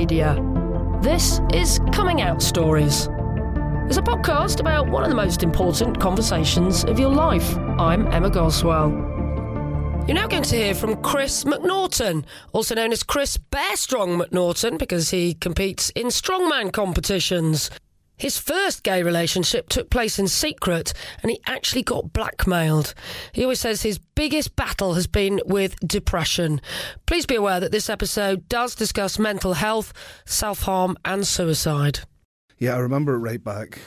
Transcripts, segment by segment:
media. This is Coming Out Stories. It's a podcast about one of the most important conversations of your life. I'm Emma Goswell. You're now going to hear from Chris McNaughton, also known as Chris Bearstrong McNaughton, because he competes in strongman competitions. His first gay relationship took place in secret and he actually got blackmailed. He always says his biggest battle has been with depression. Please be aware that this episode does discuss mental health, self harm, and suicide. Yeah, I remember it right back.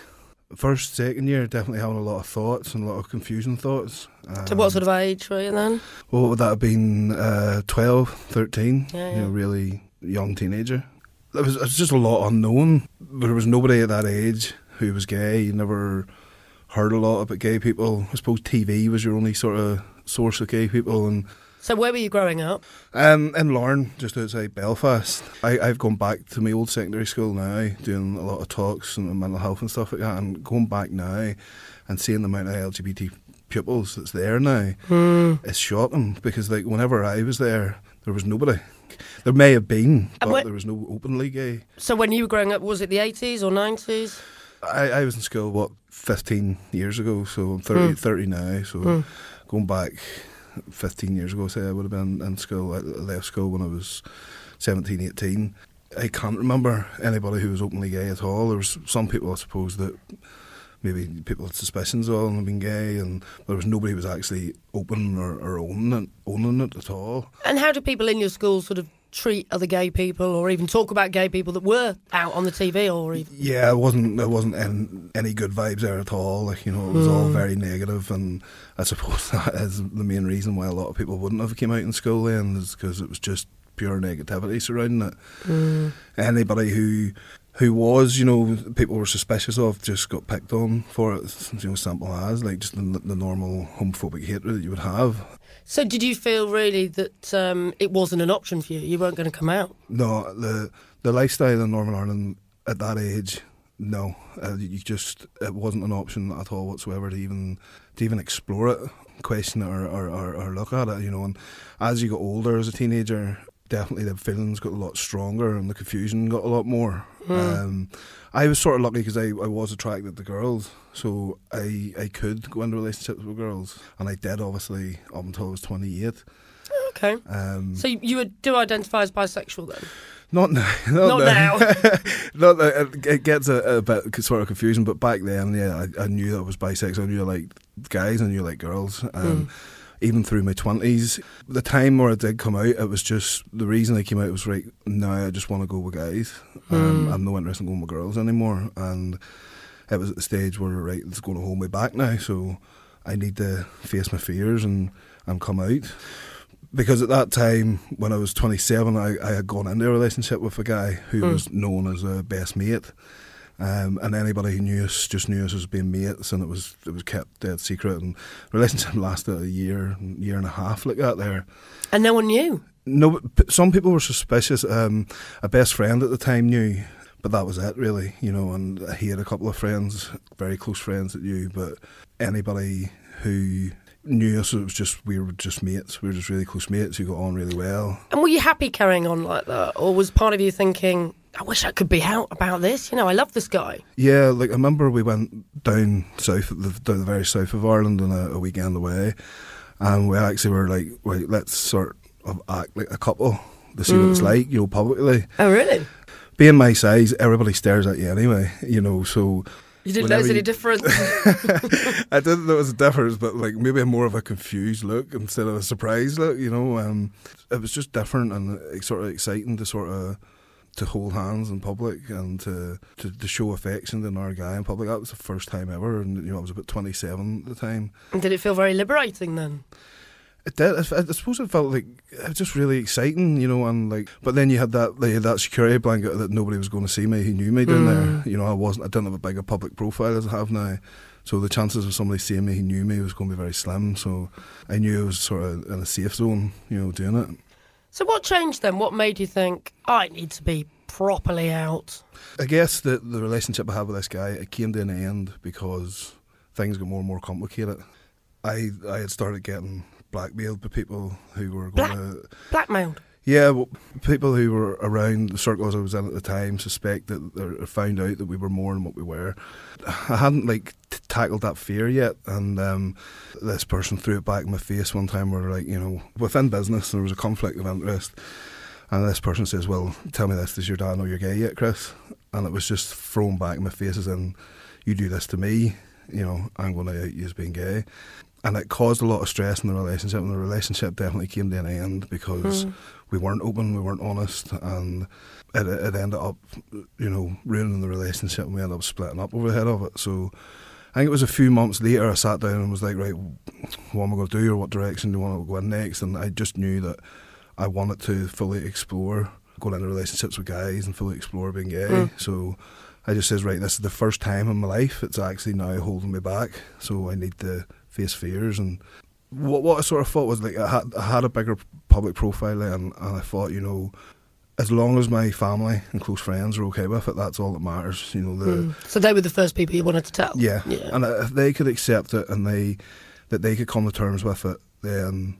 First, second year, definitely having a lot of thoughts and a lot of confusing thoughts. Um, So, what sort of age were you then? Well, What would that have been? Uh, 12, 13, Yeah, you know, yeah. really young teenager. There was, it was just a lot unknown. There was nobody at that age who was gay. You never heard a lot about gay people. I suppose TV was your only sort of source of gay people. And So, where were you growing up? um, in Larne, just outside Belfast, I, I've gone back to my old secondary school now, doing a lot of talks and mental health and stuff like that. And going back now and seeing the amount of LGBT pupils that's there now, it's shocking because like whenever I was there, there was nobody. There may have been, but what- there was no openly gay. Eh. So, when you were growing up, was it the 80s or 90s? I, I was in school, what, 15 years ago, so I'm 30, Mm. 30 now, so hmm. going back 15 years ago, say I would have been in school. I left school when I was 17, 18. I can't remember anybody who was openly gay eh, at all. There was some people, I suppose, that maybe people had suspicions on and been gay, and there was nobody who was actually open or, or owning, it, owning it at all. And how do people in your school sort of treat other gay people or even talk about gay people that were out on the TV or even. Yeah, it wasn't it wasn't any, any good vibes there at all. Like you know, it was all hmm. very negative, and I suppose that is the main reason why a lot of people wouldn't have came out in school then, is because it was just pure negativity surrounding it. Hmm. Anybody who who was, you know, people were suspicious of, just got picked on for it. You know, sample as like just the, the normal homophobic hatred that you would have. So, did you feel really that um, it wasn't an option for you? You weren't going to come out? No, the the lifestyle in Northern Ireland at that age, no, uh, you just it wasn't an option at all whatsoever to even to even explore it, question it, or, or, or, or look at it. You know, and as you got older as a teenager, definitely the feelings got a lot stronger and the confusion got a lot more. Um, I was sort of lucky because I, I was attracted to girls, so I I could go into relationships with girls, and I did obviously up until I was twenty eight. Okay. Um, So, you would do identify as bisexual then? Not now. Not, Not now. now. not now. It- It gets a, a bit sort of confusing, but back then, yeah, I, I knew that I was bisexual. I knew I liked guys. I knew I liked girls. Um, Even through my twenties, the time where I did come out, it was just the reason I came out was right. Now I just want to go with guys. Um, I'm no interest in going with girls anymore. And it was at the stage where right, it's going to hold me back now. So I need to face my fears and and come out because at that time when I was 27 I, I had gone into a relationship with a guy who was known as a best mate um, and anybody who knew us just knew us as being mates and it was it was kept dead secret. And the relationship lasted a year year and a half like that there. And no one knew? no some people were suspicious. Um, a best friend at the time knew but that was it really you know and he had a couple of friends very close friends that knew but anybody who knew us it was just we were just mates. We were just really close mates who got on really well. And were you happy carrying on like that? Or was part of you thinking, I wish I could be out about this? You know, I love this guy. Yeah, like I remember we went down south, the, down the very south of Ireland on a, a weekend away, and we actually were like, wait, let's sort of act like a couple to see what it's like, you know, publicly. Oh, really? Being my size, everybody stares at you anyway, you know. So You didn't notice any you- difference? I didn't it a difference, but like maybe more of a confused look instead of a surprised look, you know. Um, it was just different and sort of exciting to sort of to hold hands in public and to, to, to show affection to another guy in public. That was the first time ever, and you know I was about twenty seven at the time. Did it feel very liberating then? It did. I, I suppose it felt like it was just really exciting, you know, and like. But then you had that, like, you had that security blanket that nobody was going to see me. He knew me down there? Mm. You know, I wasn't. I didn't have a bigger public profile as I have now. So the chances of somebody seeing me who knew me was going to be very slim. So I knew I was sort of in a safe zone, you know, doing it. So, what changed then? What made you think, I need to be properly out? I guess the the relationship I had with this guy it came to an end because things got more and more complicated. I I had started getting blackmailed by people who were going Black- to Blackmailed. Yeah, well, people who were around the circles I was in at the time suspect that or found out that we were more than what we were. I hadn't like t- tackled that fear yet, and um, this person threw it back in my face one time. Where like you know, within business there was a conflict of interest, and this person says, "Well, tell me this: Does your dad know you're gay yet, Chris?" And it was just thrown back in my face as in, "You do this to me, you know, I'm going to out you as being gay." And it caused a lot of stress in the relationship and the relationship definitely came to an end because mm. we weren't open we weren't honest and it, it ended up you know ruining the relationship and we ended up splitting up over the head of it so I think it was a few months later I sat down and was like right what am I going to do or what direction do I want to go in next and I just knew that I wanted to fully explore going into relationships with guys and fully explore being gay mm. so I just says right this is the first time in my life it's actually now holding me back so I need to face fears and what what I sort of thought was like I had I had a bigger public profile and, and I thought you know as long as my family and close friends are okay with it, that's all that matters. You know, the mm. so they were the first people you wanted to tell. Yeah, yeah. And if they could accept it and they that they could come to terms with it, then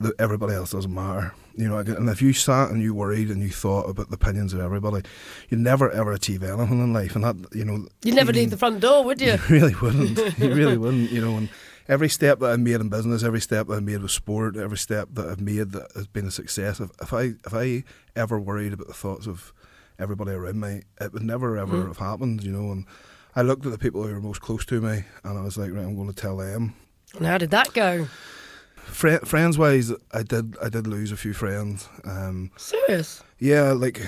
the, everybody else doesn't matter. You know, and if you sat and you worried and you thought about the opinions of everybody, you'd never ever achieve anything in life. And that, you know, you'd never leave the front door, would you? You really wouldn't. you really wouldn't. You know, and every step that I've made in business, every step that I've made with sport, every step that I've made that has been a success. If, if I if I ever worried about the thoughts of everybody around me, it would never ever mm. have happened, you know. And I looked at the people who were most close to me, and I was like, right, I'm going to tell them. And how did that go? Fri- friends wise, I did I did lose a few friends. Um, Serious? Yeah, like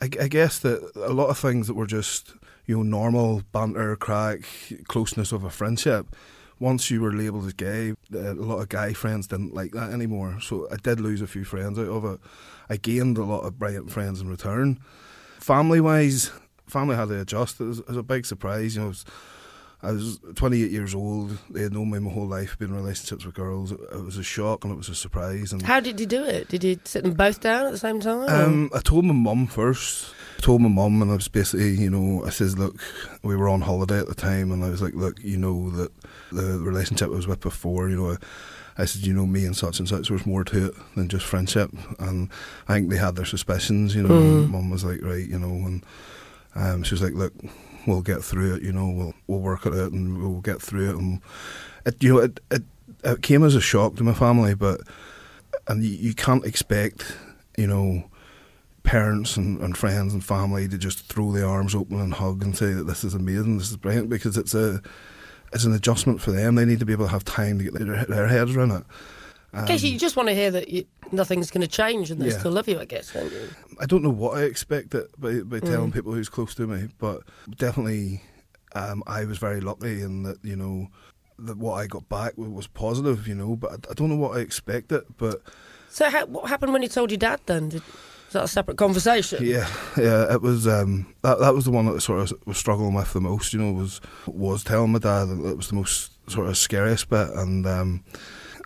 I, I guess that a lot of things that were just you know normal banter, crack, closeness of a friendship once you were labelled as gay, a lot of guy friends didn't like that anymore. So I did lose a few friends out of it. I gained a lot of brilliant friends in return. Family wise, family had to adjust. It was, it was a big surprise. You know, I was 28 years old. They had known me my whole life, been in relationships with girls. It was a shock and it was a surprise. And How did you do it? Did you sit them both down at the same time? Um, I told my mum first. I told my mum, and I was basically, you know, I says, look, we were on holiday at the time, and I was like, look, you know that the relationship I was with before, you know. I said, you know, me and such and such, there was more to it than just friendship. And I think they had their suspicions, you know. Mm. Mum was like, right, you know, and um, she was like, look, we'll get through it, you know, we'll we'll work it and we'll get through it. And it, you know, it, it, it came as a shock to my family, but and you, you can't expect, you know, parents and, and friends and family to just throw their arms open and hug and say that this is amazing, this is brilliant, because it's a it's an adjustment for them. They need to be able to have time to get their, their heads around it. Um, Casey, you just want to hear that you, nothing's going to change and they yeah. still love you, I guess, don't you? I don't know what I expect by, by telling mm. people who's close to me, but definitely um, I was very lucky in that, you know, that what I got back was positive, you know, but I, I don't know what I expected. But So, how, what happened when you told your dad then? Did, was that a separate conversation? Yeah, yeah. It was um, that. That was the one that sort of was struggling with the most. You know, was was telling my dad that it was the most sort of scariest bit, and um,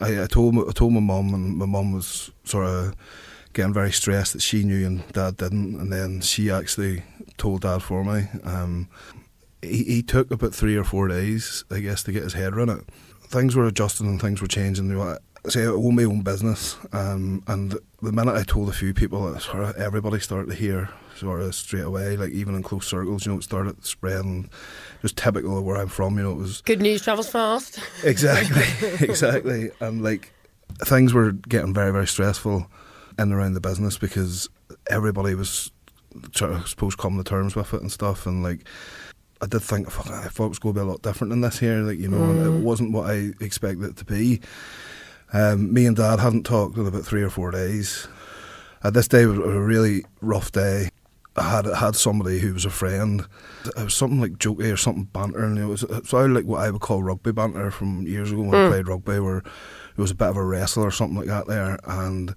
I, I told I told my mum, and my mum was sort of getting very stressed that she knew and dad didn't, and then she actually told dad for me. Um, he, he took about three or four days, I guess, to get his head around it. Things were adjusting and things were changing. You know, say I own my own business, um, and the minute I told a few people, sort of everybody started to hear sort of straight away, like even in close circles, you know, it started spreading. Just typical of where I'm from, you know, it was good news travels fast. Exactly, exactly, and like things were getting very, very stressful in and around the business because everybody was, trying, I suppose, coming to terms with it and stuff, and like. I did think, I thought it was going to be a lot different than this here, like you know, mm. it wasn't what I expected it to be. Um, me and Dad hadn't talked in about three or four days. Uh, this day was a really rough day. I had had somebody who was a friend. It was something like jokey or something banter, and it was sounded like what I would call rugby banter from years ago when mm. I hmm. played rugby, where it was a bit of a wrestle or something like that there. And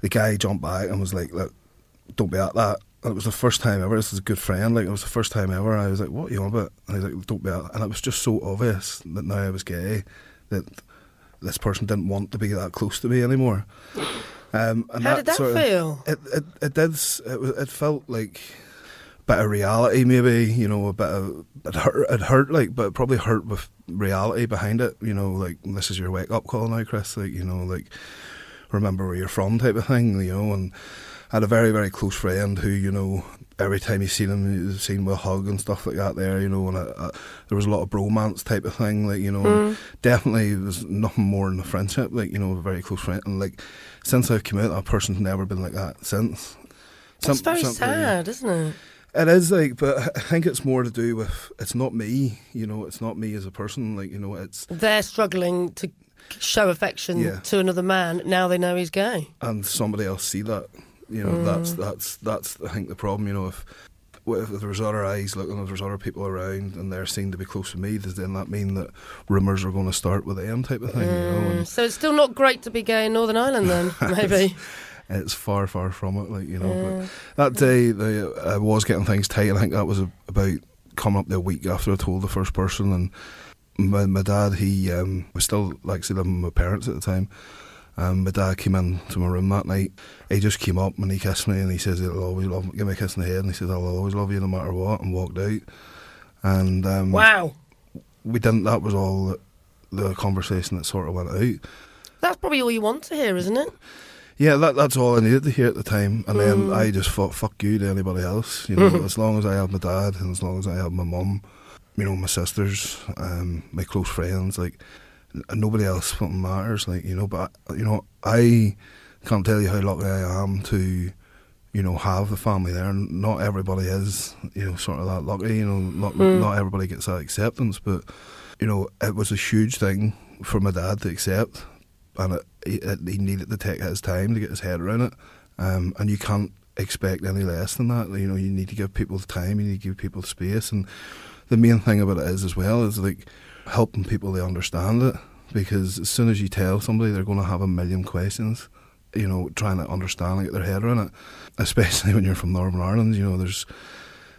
the guy jumped back and was like, "Look, don't be at that." And it was the first time ever. This is a good friend. Like it was the first time ever. I was like, "What are you on about?" And he's like, "Don't be at." That. And it was just so obvious that now I was gay that this person didn't want to be that close to me anymore. Um, How that did that sort of, feel? It, it it did. It, it felt like a bit of reality, maybe you know, a bit of it hurt. It hurt like, but it probably hurt with reality behind it. You know, like this is your wake up call now, Chris. Like you know, like remember where you're from type of thing, you know. And I had a very very close friend who you know every time you seen him, you seen with a hug and stuff like that there, you know. And I, I, there was a lot of bromance type of thing, like you know. Mm. Definitely, there's nothing more than a friendship, like you know, a very close friend. And like since I've come out, that person's never been like that since. It's very something- sad, isn't it? It is like, but I think it's more to do with it's not me, you know. It's not me as a person, like you know. It's They're struggling to show affection Yeah. to another man. Now they know he's gay. and somebody else see that. You know, that's that's that's I think the problem. You know, if if there's other eyes looking, if there's other people around, and they're seen to be close to me, does then that mean that rumours are going to start with them type of thing? You know, Mm, and So it's still not great to be gay in Northern Ireland then, maybe. it's far far from it. Like you know, but that day the, I was getting things tight. I think that was a, about coming up the week after I told the first person, and my, my dad he um, was still like say living with my parents at the time. Um, my dad came in to my room that night. He just came up and he kissed me and he says he'll always love me, give me a kiss in the head and he says I'll always love you no matter what and walked out. And um, Wow. we didn't. That was all the, the conversation that sort of went out. That's probably all you want to hear, isn't it? Yeah, that, that's all I needed to hear at the time. And then Mm. I just thought, fuck you to anybody else. You know, as long as I have my dad and as long as I have my mum, you know, my sisters, um, my close friends, like, nobody else fucking matters. Like, you know, but, you know, I can't tell you how lucky I am to, you know, have the family there. And Not everybody is, you know, sort of that lucky. You know, not, Mm. not everybody gets that acceptance. But, you know, it was a huge thing for my dad to accept and it, he, it, he needed to take his time to get his head around it. Um, and you can't expect any less than that. You know, you need to give people the time, you need to give people the space. And the main thing about it is, as well, is like helping people to understand it. Because as soon as you tell somebody, they're going to have a million questions. You know, trying to understand and get their head around it. Especially when you're from Northern Ireland. You know, there's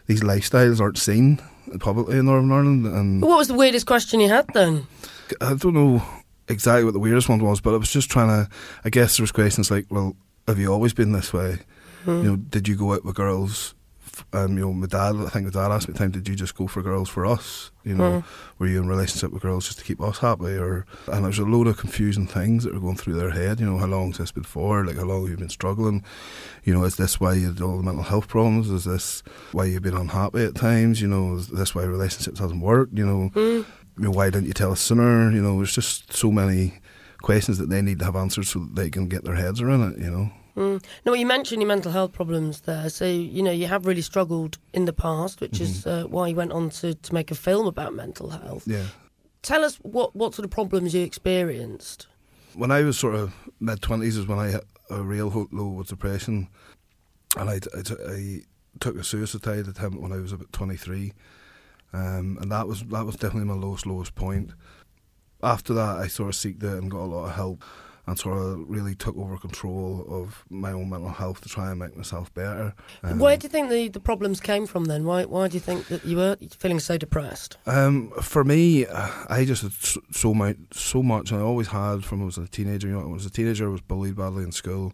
these lifestyles aren't seen publicly in Northern Ireland, and What was the weirdest question you had then? I don't know exactly what the weirdest one was, but I was just trying to. I guess there was questions like, "Well, have you always been this way? Hmm. You know, did you go out with girls?" Um, you know, my dad. I think my dad asked me at the time, "Did you just go for girls for us? You know, Hmm. were you in relationship with girls just to keep us happy?" Or and there's a load of confusing things that were going through their head. You know, how long's this been for? Like, how long have you been struggling? You know, is this why you had all the mental health problems? Is this why you've been unhappy at times? You know, is this why relationships hasn't worked? You know, Mm. you know, why didn't you tell us sooner? You know, there's just so many questions that they need to have answered so that they can get their heads around it, you know. Mm. No, you mentioned your mental health problems there. So, you know, you have really struggled in the past, which is uh, why you went on to, to make a film about mental health. Yeah. Tell us what, what sort of problems you experienced. When I was sort of mid 20s is when I hit a real low with depression. And I, I, t- I took a suicide attempt when I was about 23. Um, and that was that was definitely my lowest, lowest point. After that, I sort of seeked it and got a lot of help and sort of really took over control of my own mental health to try and make myself better. Um, Where do you think the, the problems came from then? Why, why do you think that you were feeling so depressed? Um, for me, I just had so, so much, so much. and I always had from when I was a teenager. You know, when I was a teenager, I was bullied badly in school.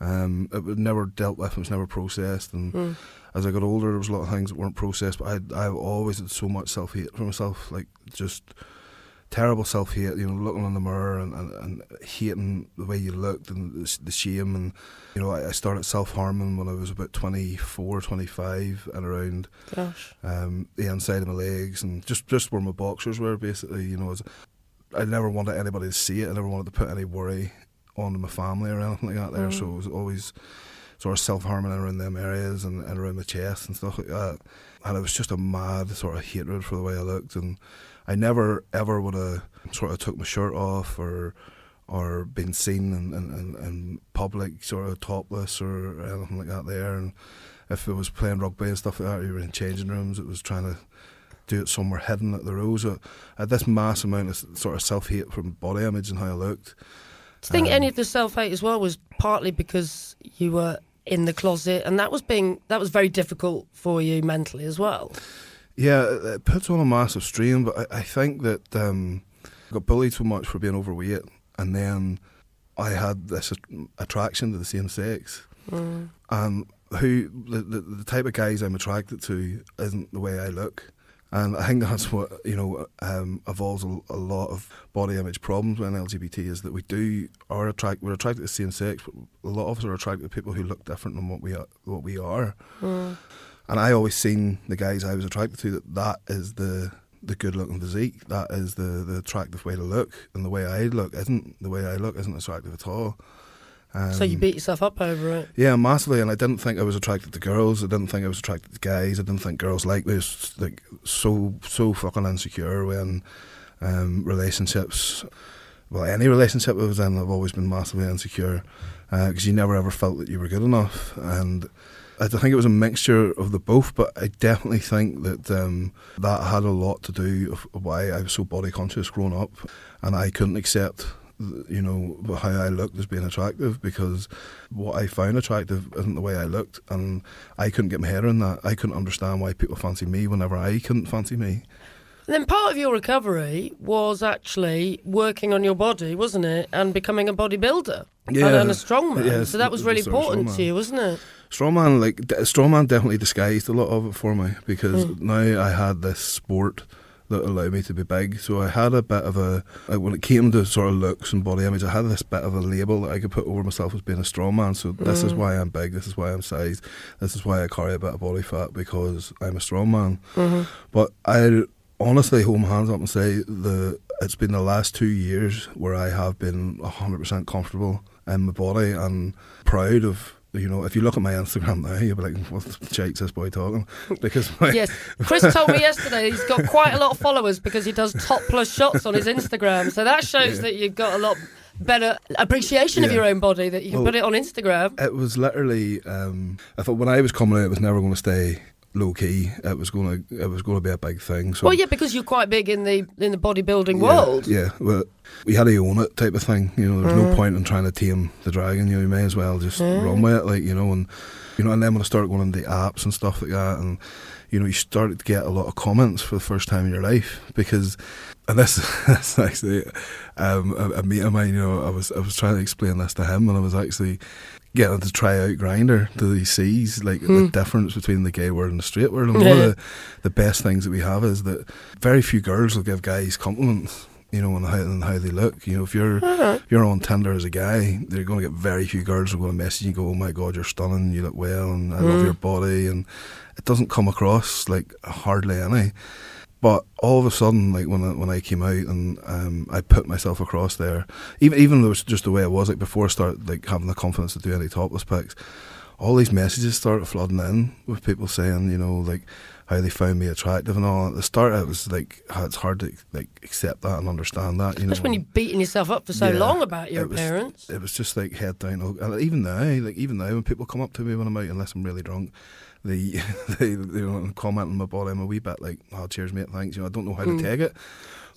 Um, it was never dealt with. It was never processed. And Mm. as I got older, there was a lot of things that weren't processed. But I, I've always had so much self hate for myself, like just terrible self hate. You know, looking in the mirror and, and, and hating the way you looked and the, the shame. And you know, I, I started self harming when I was about 24, 25 and around Gosh. um, the inside of my legs and just, just where my boxers were basically, you know. I never wanted anybody to see it. I never wanted to put any worry on my family or anything like that there. So it was always sort of self harming around them areas and, and around my chest and stuff like that. And it was just a mad sort of hatred for the way I looked. And I never ever would have sort of took my shirt off or or been seen in, in, in, public sort of topless or anything like that there. And if it was playing rugby and stuff like that, or you were in changing rooms, it was trying to do it somewhere hidden at the rows. I had this mass amount of sort of self hate from body image and how I looked. Do you think Um, any of the self hate as well was partly because you were in the closet and that was being that was very difficult for you mentally as well? Yeah, it, puts on a massive strain, but I, I think that um, I got bullied so much for being overweight, and then I had this att- attraction to the same sex, and who the, the, the type of guys I'm attracted to isn't the way I look. And I think that's what you know um, evolves a, a, lot of body image problems when LGBT is that we do are attract we're attracted to the same sex, but a lot of us are attracted to people who look different than what we are, what we are. Mm. And I always seen the guys I was attracted to that that is the the good looking physique, that is the the attractive way to look, and the way I look isn't the way I look isn't attractive at all. Um, so you beat yourself up over it? Yeah, massively. And I didn't think I was attracted to girls. I didn't think I was attracted to guys. I didn't think girls like me. like so so fucking insecure when um, relationships. Well, any relationship I was in, I've always been massively insecure because uh, you never ever felt that you were good enough. And I think it was a mixture of the both, but I definitely think that um, that had a lot to do with why I was so body conscious growing up, and I couldn't accept you know how I looked as being attractive because what I found attractive isn't the way I looked, and I couldn't get my head around that. I couldn't understand why people fancy me whenever I couldn't fancy me. And then part of your recovery was actually working on your body, wasn't it, and becoming a bodybuilder yeah, and, and a strongman. Yeah, so that was really important to you, wasn't it? Strongman, like strongman, definitely disguised a lot of it for me because mm. now I had this sport that allowed me to be big. So I had a bit of a like when it came to sort of looks and body image, I had this bit of a label that I could put over myself as being a strong man. So mm. this is mm. why I'm big. This is why I'm sized. This is why I carry a bit of body fat because I'm a strong man. Mm-hmm. But I honestly hold my hands up and say the it's been the last two years where I have been 100% comfortable in my body and proud of you know, if you look at my Instagram there, you'll be like, "What shake's this boy talking?" Because my yes, Chris told me yesterday he's got quite a lot of followers because he does topless shots on his Instagram. So that shows yeah. that you've got a lot better appreciation yeah. of your own body that you can well, put it on Instagram. It was literally, um, I thought when I was coming out, it was never going to stay low key. It was going to it was going to be a big thing. So well, yeah, because you're quite big in the in the bodybuilding yeah, world. Yeah, well, we had to own it type of thing. You know, there's mm. no point in trying to tame the dragon. You know, you may as well just mm. run with it, like you know, and you know, and then when I started going into the apps and stuff like that, and you know, you started to get a lot of comments for the first time in your life because, and this, this actually, um, a, a mate of mine, you know, I was I was trying to explain this to him, and I was actually getting to try out Grindr till he sees like the hmm. difference between the gay world and the straight world. And yeah. one of the, the best things that we have is that very few girls will give guys compliments. You know, on how, on how they look. You know, if you're uh-huh. you're on Tinder as a guy, they're going to get very few girls who are going to message you and go, "Oh my God, you're stunning. You look well, and I mm. love hmm. your body." And it doesn't come across like hardly any. But all of a sudden, like when I, when I came out and um, I put myself across there, even even though it was just the way it was, like before I started like having the confidence to do any topless pics, all these messages started flooding in with people saying, you know, like how they found me attractive and all. At the start, it was like it's hard to like accept that and understand that. You know, when you're beating yourself up for so yeah, long about your it appearance. Was, it was just like head down. And even now, like even now, when people come up to me when I'm out, unless I'm really drunk, they they, they comment on my body. I'm a wee bit like, oh, cheers, mate, thanks. You know, I don't know how mm. to take it.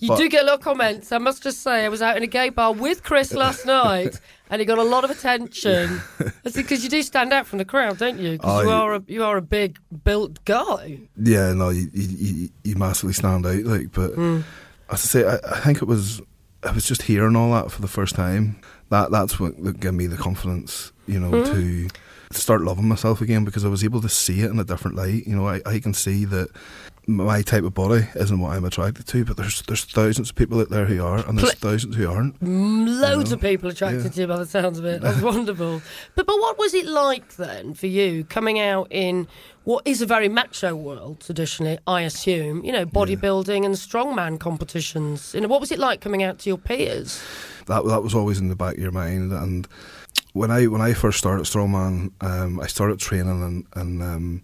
You but do get a lot of comments. I must just say, I was out in a gay bar with Chris last night, and he got a lot of attention. because you do stand out from the crowd, don't you? Because you are a you are a big built guy. Yeah, no, you you, you massively stand out. Like, but mm. as I say, I, I think it was I was just hearing all that for the first time. That that's what gave me the confidence, you know, mm. to start loving myself again because I was able to see it in a different light. You know, I, I can see that my type of body isn't what I'm attracted to, but there's there's thousands of people out there who are, and there's thousands who aren't. Loads you know? of people attracted yeah. to you by the sounds of it. That's wonderful. But but what was it like then for you coming out in what is a very macho world traditionally? I assume you know bodybuilding yeah. and strongman competitions. You know what was it like coming out to your peers? That that was always in the back of your mind and when I when I first started strongman, um, I started training in, in um,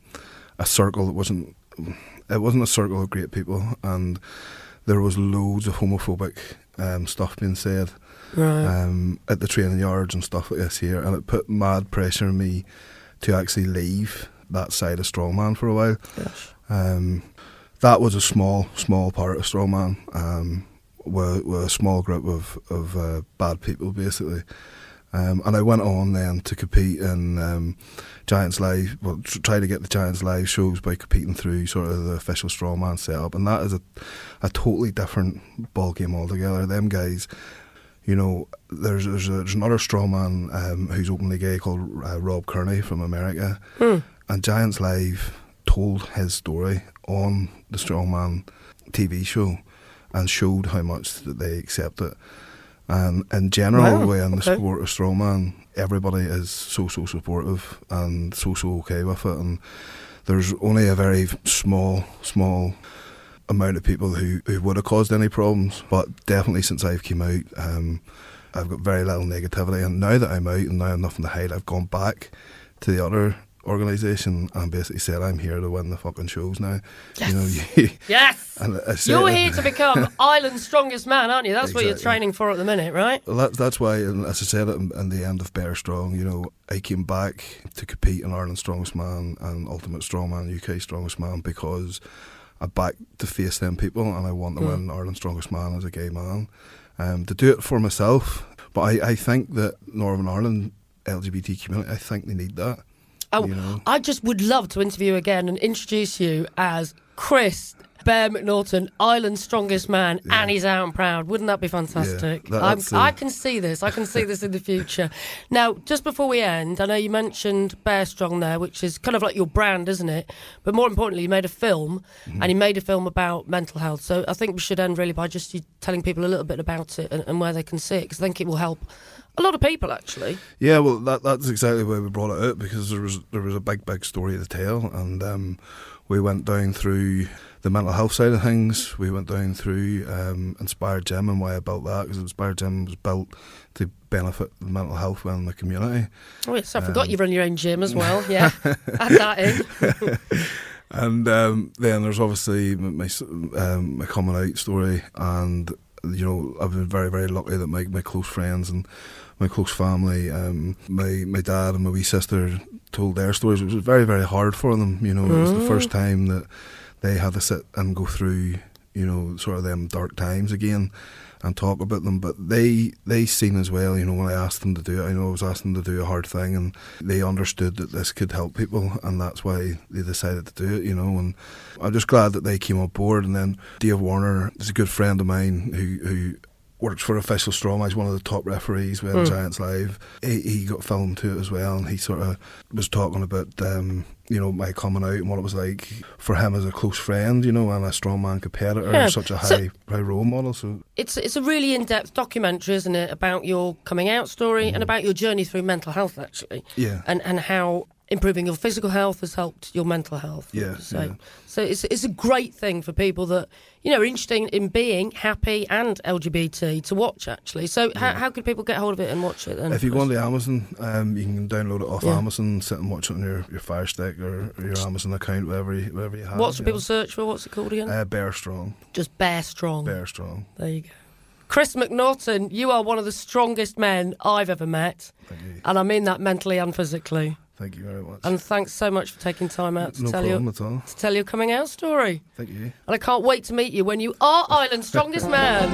a circle that wasn't it wasn't a circle of great people, and there was loads of homophobic um, stuff being said right. Um, at the training yards and stuff like this here, and it put mad pressure on me to actually leave that side of strongman for a while. Yes. Um, that was a small small part of strongman. Um, with, with a small group of of uh, bad people, basically. Um, and I went on then to compete in um, Giants Live, well, try to get the Giants Live shows by competing through sort of the official strongman setup. And that is a, a totally different ball game altogether. Them guys, you know, there's there's, a, there's another strongman um, who's openly gay called uh, Rob Kearney from America. Mm. And Giants Live told his story on the Strongman TV show and showed how much that they accept it. And in general, Wow, within the okay. sport of strongman, everybody is so so supportive and so so okay with it. And there's only a very small small amount of people who, who would have caused any problems. But definitely since I've came out, um, I've got very little negativity. And now that I'm out and now I have nothing to hide, I've gone back to the other organisation and basically said I'm here to win the fucking shows now. You know, you, Yes. and I said- You're here to become Ireland's strongest man, aren't you? That's what you're training for at the minute, right? Well, that, that's why, and as I said in, in the end of Bear Strong, you know, I came back to compete in Ireland's Strongest Man and Ultimate Strongman, UK Strongest Man, because I backed to face them people and I want to Mm. win Ireland's Strongest Man as a gay man. Um, to do it for myself, but I, I think that Northern Ireland LGBT community, I think they need that. Oh, you know? I just would love to interview again and introduce you as Chris Bear McNaughton, Ireland's strongest man, and he's out and proud. Wouldn't that be fantastic? that- I'm- uh, I can see this. I can see this in the future. Now, just before we end, I know you mentioned Bear Strong there, which is kind of like your brand, isn't it? But more importantly, you made a film, Mm-hmm. and you made a film about mental health. So I think we should end really by just you telling people a little bit about it and, and where they can see it, because I think it will help a lot of people, actually. Yeah, well, that that's exactly why we brought it out because there was there was a big big story to tell, and um, we went down through the mental health side of things. We went down through um, Inspired Gym and why I built that because Inspired Gym was built to benefit the mental health within the community. Oh, yes, I Um, forgot you run your own gym as well. Yeah, add that in. And um, then there's obviously my um, my coming out story, and you know I've been very very lucky that my my close friends and my close family, um, my my dad and my wee sister told their stories. It was very very hard for them. You know, it was the first time that they had to sit and go through you know sort of them dark times again and talk about them. But they they seen as well. You know, when I asked them to do it, I know I was asking them to do a hard thing, and they understood that this could help people, and that's why they decided to do it. You know, and I'm just glad that they came on board. And then Dave Warner is a good friend of mine who who. Works for Official Strong. He's one of the top referees with Giants Live. He, he got filmed to it as well, and he sort of was talking about, um, you know, my coming out and what it was like for him as a close friend, you know, and a strongman competitor, Yeah. such a So- high high role model. So It's it's a really in depth documentary, isn't it, about your coming out story and about your journey through mental health, actually. Mm-hmm. Yeah. And and how improving your physical health has helped your mental health. Yeah, So yeah. so it's it's a great thing for people that you know are interested in being happy and LGBT to watch actually. So how how could people get hold of it and watch it? Then If you go on the Amazon, um, you can download it off Yeah. Amazon, sit and watch it on your, your Fire Stick or, or your Amazon account, whatever you, whatever you have. What's you people know. search for? What's it called again? Uh, Bear Strong. Just Bear Strong. Bear Strong. There you go. Chris McNaughton, you are one of the strongest men I've ever met, Thank you. and I mean that mentally and physically. Thank you very much. And thanks so much for taking time out to no tell your to tell your coming out story. Thank you. And I can't wait to meet you when you are Ireland's strongest man.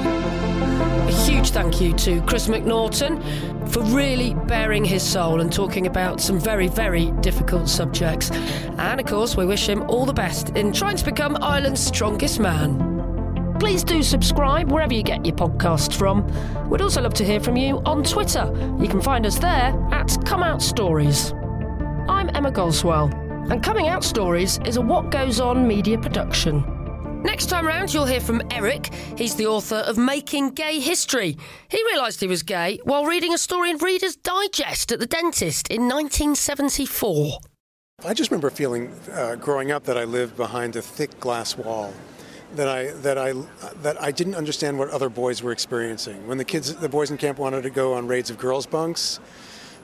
A huge thank you to Chris McNaughton for really bearing his soul and talking about some very, very difficult subjects. And of course, we wish him all the best in trying to become Ireland's strongest man. Please do subscribe wherever you get your podcast from. We'd also love to hear from you on Twitter. You can find us there at Come Out Stories. Emma Goswell, and Coming Out Stories is a What Goes On media production. Next time round, you'll hear from Eric. He's the author of Making Gay History. He realised he was gay while reading a story in Reader's Digest at the dentist in 1974. I just remember feeling uh, growing up that I lived behind a thick glass wall. That I that I that I didn't understand what other boys were experiencing. When the kids, the boys in camp wanted to go on raids of girls' bunks,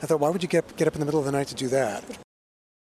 I thought, why would you get get up in the middle of the night to do that?